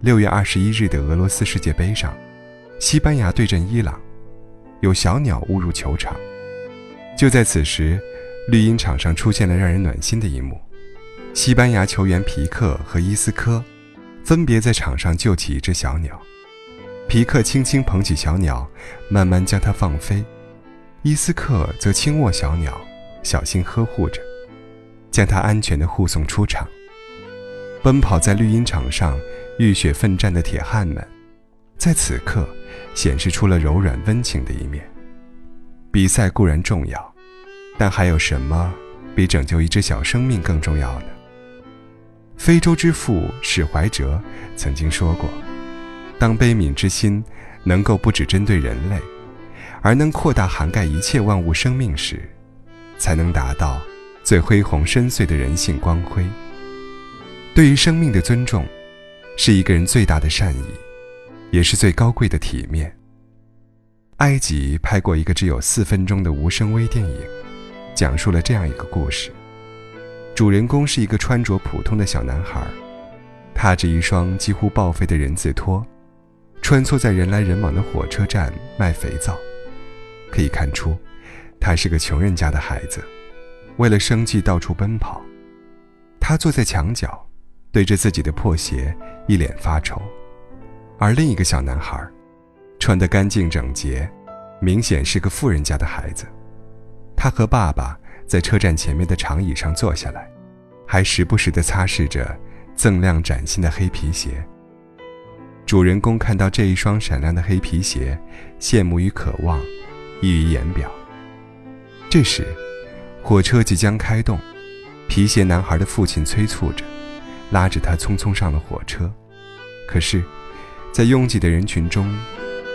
六月二十一日的俄罗斯世界杯上，西班牙对阵伊朗，有小鸟误入球场。就在此时，绿茵场上出现了让人暖心的一幕：西班牙球员皮克和伊斯科分别在场上救起一只小鸟。皮克轻轻捧起小鸟，慢慢将它放飞；伊斯克则轻握小鸟，小心呵护着，将它安全地护送出场。奔跑在绿茵场上。浴血奋战的铁汉们，在此刻显示出了柔软温情的一面。比赛固然重要，但还有什么比拯救一只小生命更重要呢？非洲之父史怀哲曾经说过：“当悲悯之心能够不只针对人类，而能扩大涵盖一切万物生命时，才能达到最恢宏深邃的人性光辉。”对于生命的尊重。是一个人最大的善意，也是最高贵的体面。埃及拍过一个只有四分钟的无声微电影，讲述了这样一个故事：主人公是一个穿着普通的小男孩，踏着一双几乎报废的人字拖，穿梭在人来人往的火车站卖肥皂。可以看出，他是个穷人家的孩子，为了生计到处奔跑。他坐在墙角。对着自己的破鞋一脸发愁，而另一个小男孩，穿得干净整洁，明显是个富人家的孩子。他和爸爸在车站前面的长椅上坐下来，还时不时地擦拭着锃亮崭新的黑皮鞋。主人公看到这一双闪亮的黑皮鞋，羡慕与渴望溢于言表。这时，火车即将开动，皮鞋男孩的父亲催促着。拉着他匆匆上了火车，可是，在拥挤的人群中，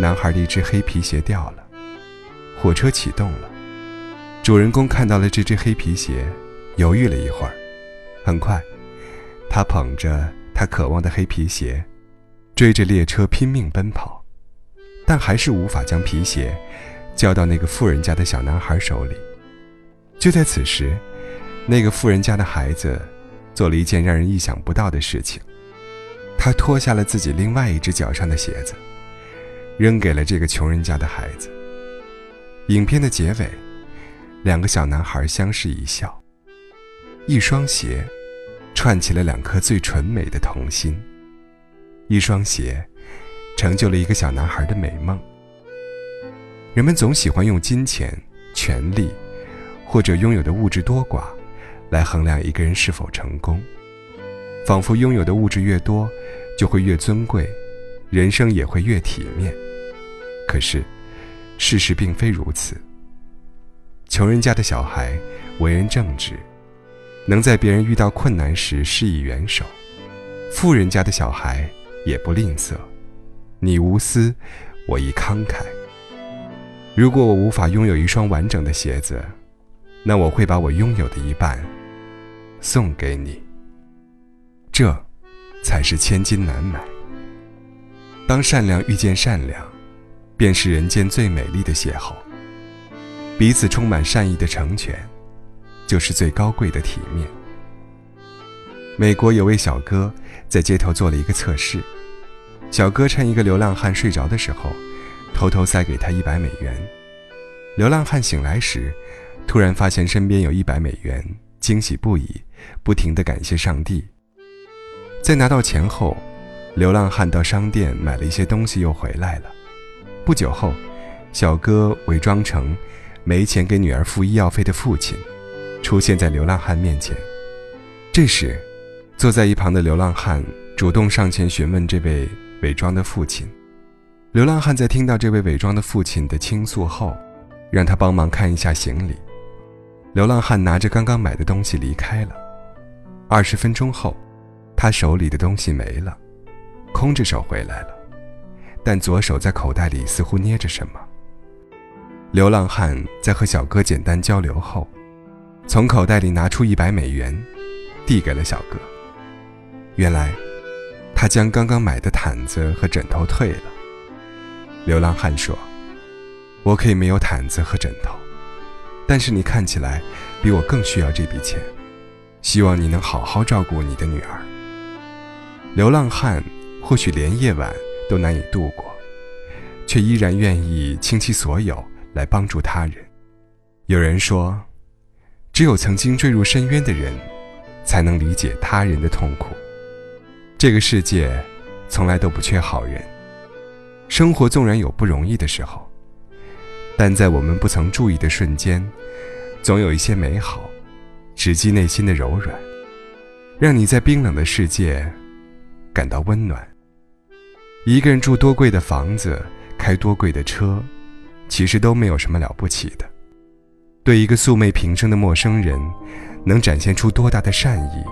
男孩的一只黑皮鞋掉了。火车启动了，主人公看到了这只黑皮鞋，犹豫了一会儿。很快，他捧着他渴望的黑皮鞋，追着列车拼命奔跑，但还是无法将皮鞋交到那个富人家的小男孩手里。就在此时，那个富人家的孩子。做了一件让人意想不到的事情，他脱下了自己另外一只脚上的鞋子，扔给了这个穷人家的孩子。影片的结尾，两个小男孩相视一笑，一双鞋串起了两颗最纯美的童心，一双鞋成就了一个小男孩的美梦。人们总喜欢用金钱、权力，或者拥有的物质多寡。来衡量一个人是否成功，仿佛拥有的物质越多，就会越尊贵，人生也会越体面。可是，事实并非如此。穷人家的小孩为人正直，能在别人遇到困难时施以援手；富人家的小孩也不吝啬，你无私，我亦慷慨。如果我无法拥有一双完整的鞋子，那我会把我拥有的一半。送给你，这才是千金难买。当善良遇见善良，便是人间最美丽的邂逅。彼此充满善意的成全，就是最高贵的体面。美国有位小哥在街头做了一个测试，小哥趁一个流浪汉睡着的时候，偷偷塞给他一百美元。流浪汉醒来时，突然发现身边有一百美元。惊喜不已，不停地感谢上帝。在拿到钱后，流浪汉到商店买了一些东西，又回来了。不久后，小哥伪装成没钱给女儿付医药费的父亲，出现在流浪汉面前。这时，坐在一旁的流浪汉主动上前询问这位伪装的父亲。流浪汉在听到这位伪装的父亲的倾诉后，让他帮忙看一下行李。流浪汉拿着刚刚买的东西离开了。二十分钟后，他手里的东西没了，空着手回来了，但左手在口袋里似乎捏着什么。流浪汉在和小哥简单交流后，从口袋里拿出一百美元，递给了小哥。原来，他将刚刚买的毯子和枕头退了。流浪汉说：“我可以没有毯子和枕头。”但是你看起来比我更需要这笔钱，希望你能好好照顾你的女儿。流浪汉或许连夜晚都难以度过，却依然愿意倾其所有来帮助他人。有人说，只有曾经坠入深渊的人，才能理解他人的痛苦。这个世界，从来都不缺好人。生活纵然有不容易的时候，但在我们不曾注意的瞬间，总有一些美好，直击内心的柔软，让你在冰冷的世界感到温暖。一个人住多贵的房子，开多贵的车，其实都没有什么了不起的。对一个素昧平生的陌生人，能展现出多大的善意，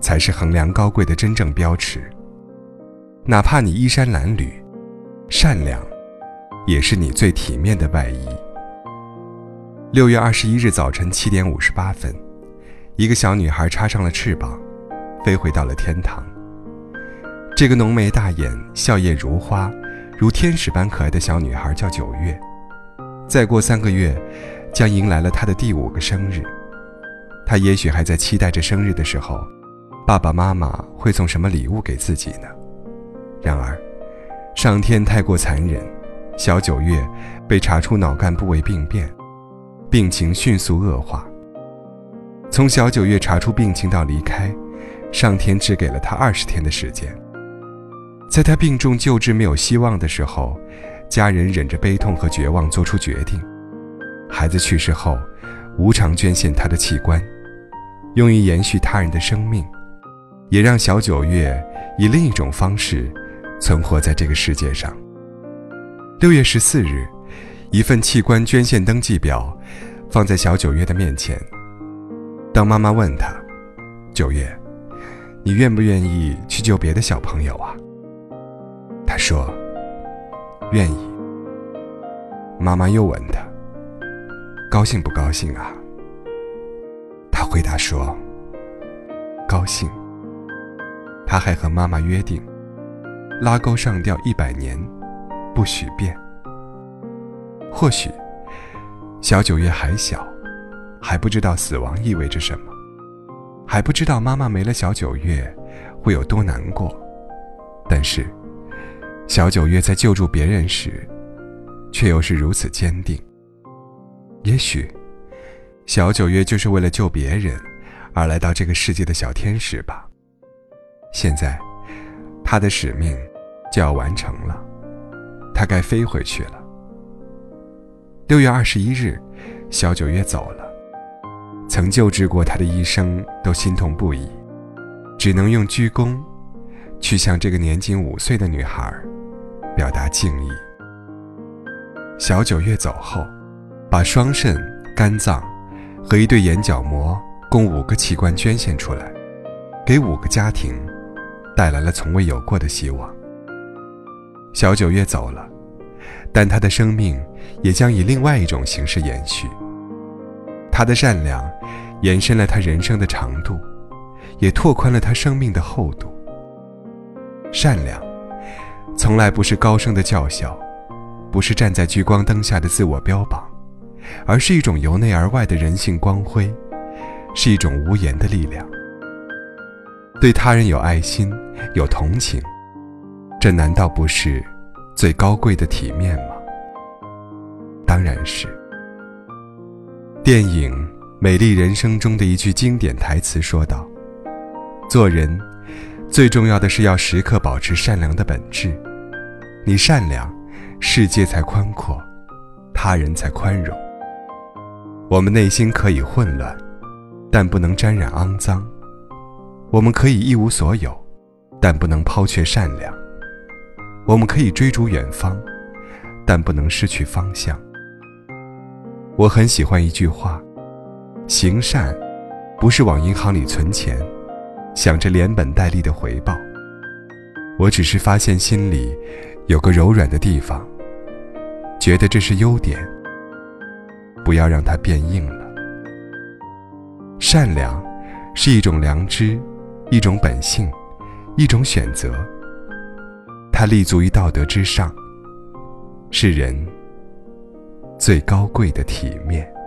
才是衡量高贵的真正标尺。哪怕你衣衫褴褛，善良，也是你最体面的外衣。六月二十一日早晨七点五十八分，一个小女孩插上了翅膀，飞回到了天堂。这个浓眉大眼、笑靥如花、如天使般可爱的小女孩叫九月。再过三个月，将迎来了她的第五个生日。她也许还在期待着生日的时候，爸爸妈妈会送什么礼物给自己呢？然而，上天太过残忍，小九月被查出脑干部位病变，病情迅速恶化。从小九月查出病情到离开，上天只给了他二十天的时间。在他病重救治没有希望的时候，家人忍着悲痛和绝望做出决定：孩子去世后，无偿捐献他的器官，用于延续他人的生命，也让小九月以另一种方式存活在这个世界上。六月十四日，一份器官捐献登记表放在小九月的面前。当妈妈问他：“九月，你愿不愿意去救别的小朋友啊？”他说：“愿意。”妈妈又问他：“高兴不高兴啊？”他回答说：“高兴。”他还和妈妈约定：“拉钩上吊一百年，不许变。”或许，小九月还小，还不知道死亡意味着什么，还不知道妈妈没了小九月会有多难过，但是。小九月在救助别人时，却又是如此坚定。也许，小九月就是为了救别人而来到这个世界的小天使吧。现在，他的使命就要完成了，他该飞回去了。六月二十一日，小九月走了，曾救治过他的医生都心痛不已，只能用鞠躬，去向这个年仅五岁的女孩。表达敬意。小九月走后，把双肾、肝脏和一对眼角膜共五个器官捐献出来，给五个家庭带来了从未有过的希望。小九月走了，但他的生命也将以另外一种形式延续。他的善良延伸了他人生的长度，也拓宽了他生命的厚度。善良。从来不是高声的叫嚣，不是站在聚光灯下的自我标榜，而是一种由内而外的人性光辉，是一种无言的力量。对他人有爱心，有同情，这难道不是最高贵的体面吗？当然是。电影《美丽人生》中的一句经典台词说道：“做人，最重要的是要时刻保持善良的本质。”你善良，世界才宽阔，他人才宽容。我们内心可以混乱，但不能沾染肮脏；我们可以一无所有，但不能抛却善良；我们可以追逐远方，但不能失去方向。我很喜欢一句话：行善，不是往银行里存钱，想着连本带利的回报。我只是发现心里。有个柔软的地方，觉得这是优点，不要让它变硬了。善良是一种良知，一种本性，一种选择。它立足于道德之上，是人最高贵的体面。